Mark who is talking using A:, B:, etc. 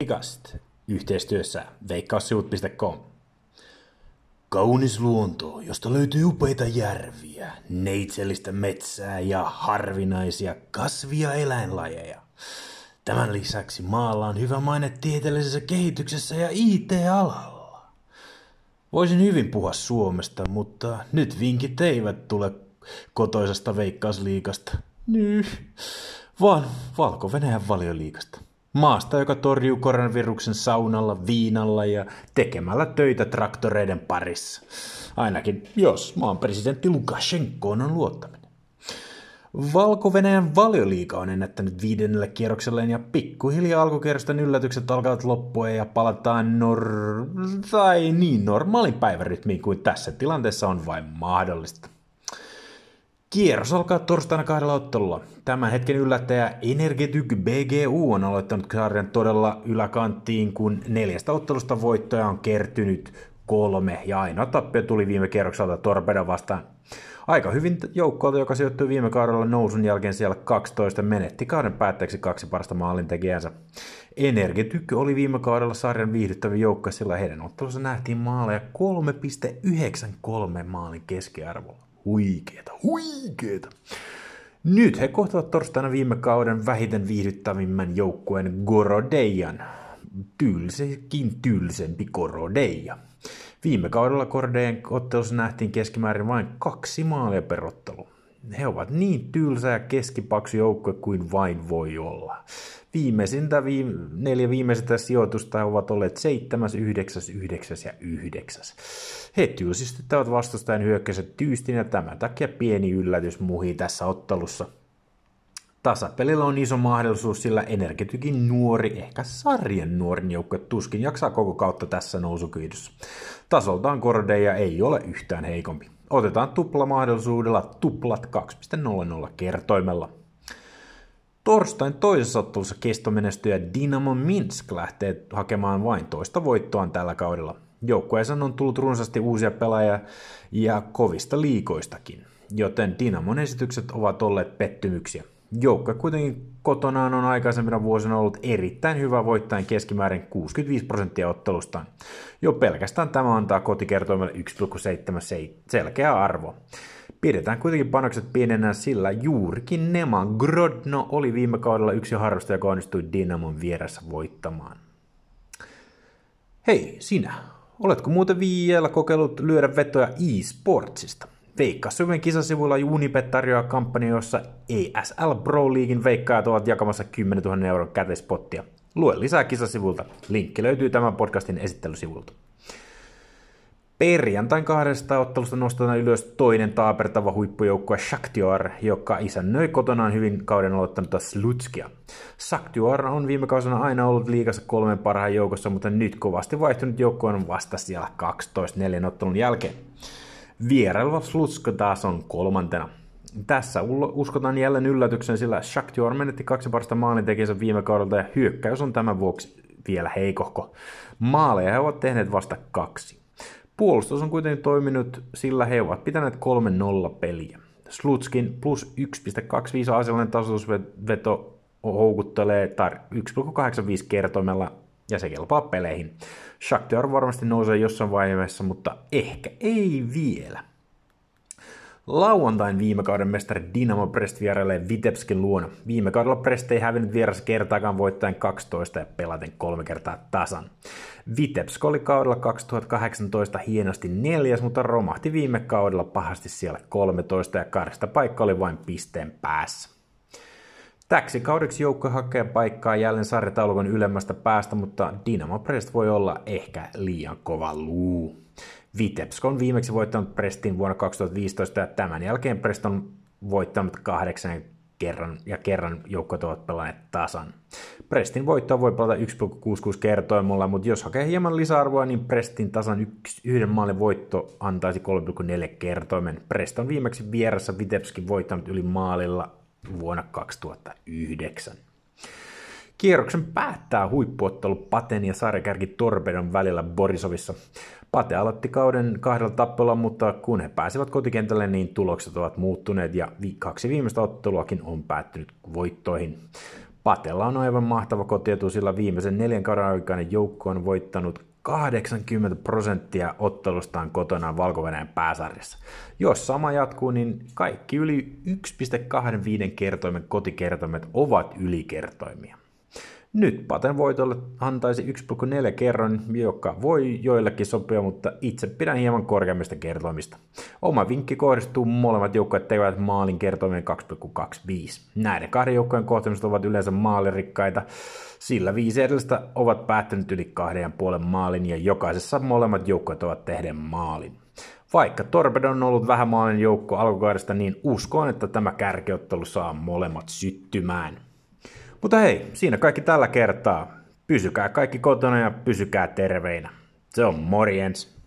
A: Ikast yhteistyössä veikkaussivut.com. Kaunis luonto, josta löytyy upeita järviä, neitsellistä metsää ja harvinaisia kasvia eläinlajeja. Tämän lisäksi maalla on hyvä maine tieteellisessä kehityksessä ja IT-alalla. Voisin hyvin puhua Suomesta, mutta nyt vinkit eivät tule kotoisesta veikkausliikasta. Nyt, vaan Valko-Venäjän valioliikasta. Maasta, joka torjuu koronaviruksen saunalla, viinalla ja tekemällä töitä traktoreiden parissa. Ainakin jos maan presidentti Lukashenkoon on luottaminen. Valko-Venäjän valioliika on ennättänyt viidennelle kierrokselleen ja pikkuhiljaa alkukerrosten yllätykset alkavat loppua ja palataan nor- tai niin normaalin päivärytmiin kuin tässä tilanteessa on vain mahdollista. Kierros alkaa torstaina kahdella ottelulla. Tämän hetken yllättäjä Energetyk BGU on aloittanut sarjan todella yläkanttiin, kun neljästä ottelusta voittoja on kertynyt kolme ja ainoa tappio tuli viime kierrokselta Torpedo vastaan. Aika hyvin joukkoilta, joka sijoittui viime kaudella nousun jälkeen siellä 12, menetti kauden päätteeksi kaksi parasta maalintekijänsä. Energetyk oli viime kaudella sarjan viihdyttävä joukko, sillä heidän ottelussa nähtiin maaleja 3,93 maalin keskiarvolla. Huikeeta, huikeeta. Nyt he kohtavat torstaina viime kauden vähiten viihdyttävimmän joukkueen Gorodejan. Tylsekin tylsempi Gorodeja. Viime kaudella Gorodejan ottelussa nähtiin keskimäärin vain kaksi maalia per ottelu. He ovat niin tylsä ja keskipaksu joukkue kuin vain voi olla. Viimeisintä viime, neljä viimeisintä sijoitusta ovat olleet 7, 9, 9 ja 9. He tylsistyttävät vastustajan hyökkäiset tyystin ja tämän takia pieni yllätys muhii tässä ottelussa. Tasapelillä on iso mahdollisuus, sillä Energetykin nuori, ehkä sarjan nuorin joukkue tuskin jaksaa koko kautta tässä nousukyydyssä. Tasoltaan Kordeja ei ole yhtään heikompi. Otetaan tuplamahdollisuudella tuplat 2.00 kertoimella. Torstain toisessa ottelussa kestomenestyjä Dynamo Minsk lähtee hakemaan vain toista voittoaan tällä kaudella. Joukkueeseen on tullut runsaasti uusia pelaajia ja kovista liikoistakin, joten Dynamon esitykset ovat olleet pettymyksiä. Joukkue kuitenkin kotonaan on aikaisempina vuosina ollut erittäin hyvä voittaen keskimäärin 65 prosenttia ottelustaan. Jo pelkästään tämä antaa kotikertoimelle 1,7 selkeä arvo. Pidetään kuitenkin panokset pienenä, sillä juurikin Nema Grodno oli viime kaudella yksi harrastaja, joka onnistui Dynamon vieressä voittamaan. Hei, sinä. Oletko muuten vielä kokeillut lyödä vetoja e-sportsista? Veikkaa Syven kisasivuilla Unipet tarjoaa kampanja, jossa ESL Pro Leaguein veikkaajat ovat jakamassa 10 000 euron käteispottia. Lue lisää kisasivulta. Linkki löytyy tämän podcastin esittelysivulta. Perjantain kahdesta ottelusta nostetaan ylös toinen taapertava huippujoukkue Shakhtar, joka isännöi kotonaan hyvin kauden aloittanutta Slutskia. Shakhtar on viime kausina aina ollut liikassa kolmen parhaan joukossa, mutta nyt kovasti vaihtunut joukko on vasta siellä 12 neljän ottelun jälkeen. Vieraileva Slutska taas on kolmantena. Tässä uskotaan jälleen yllätyksen, sillä Shakhtar menetti kaksi parasta maalintekijänsä viime kaudelta ja hyökkäys on tämän vuoksi vielä heikohko. Maaleja he ovat tehneet vasta kaksi. Puolustus on kuitenkin toiminut, sillä he ovat pitäneet 3-0 peliä. Slutskin plus 1,25 asiallinen tasoitusveto houkuttelee tar 1,85 kertoimella ja se kelpaa peleihin. Shakhtar varmasti nousee jossain vaiheessa, mutta ehkä ei vielä. Lauantain viime kauden mestari Dynamo Brest vierailee Vitebskin luona. Viime kaudella Brest ei hävinnyt vieressä kertaakaan voittaen 12 ja pelaten kolme kertaa tasan. Vitebsk oli kaudella 2018 hienosti neljäs, mutta romahti viime kaudella pahasti siellä 13 ja kahdesta paikka oli vain pisteen päässä. Täksi kaudeksi joukko hakee paikkaa jälleen sarjataulukon ylemmästä päästä, mutta Dynamo Brest voi olla ehkä liian kova luu. Vitebsk on viimeksi voittanut Prestin vuonna 2015 ja tämän jälkeen Prest on voittanut kahdeksan kerran ja kerran joukkueet ovat pelanneet tasan. Prestin voittoa voi pelata 1,66 kertoimella, mutta jos hakee hieman lisäarvoa, niin Prestin tasan yksi, yhden maalin voitto antaisi 3,4 kertoimen. Prest on viimeksi vieressä Vitebskin voittanut yli maalilla vuonna 2009. Kierroksen päättää huippuottelu Paten ja sarjakärki Torpedon välillä Borisovissa. Pate aloitti kauden kahdella tappelulla, mutta kun he pääsivät kotikentälle, niin tulokset ovat muuttuneet ja kaksi viimeistä otteluakin on päättynyt voittoihin. Patella on aivan mahtava kotietu, sillä viimeisen neljän kauden aikainen joukko on voittanut 80 prosenttia ottelustaan kotona valko pääsarjassa. Jos sama jatkuu, niin kaikki yli 1,25 kertoimen kotikertoimet ovat ylikertoimia. Nyt Paten voitolle antaisi 1,4 kerron, joka voi joillekin sopia, mutta itse pidän hieman korkeammista kertoimista. Oma vinkki kohdistuu molemmat joukkueet tekevät maalin kertoimeen 2,25. Näiden kahden joukkojen kohtamiset ovat yleensä maalirikkaita, sillä viisi edellistä ovat päättänyt yli kahden ja puolen maalin ja jokaisessa molemmat joukkueet ovat tehden maalin. Vaikka Torpedo on ollut vähän maalin joukko alkukaudesta, niin uskon, että tämä kärkiottelu saa molemmat syttymään. Mutta hei, siinä kaikki tällä kertaa. Pysykää kaikki kotona ja pysykää terveinä. Se on morjens.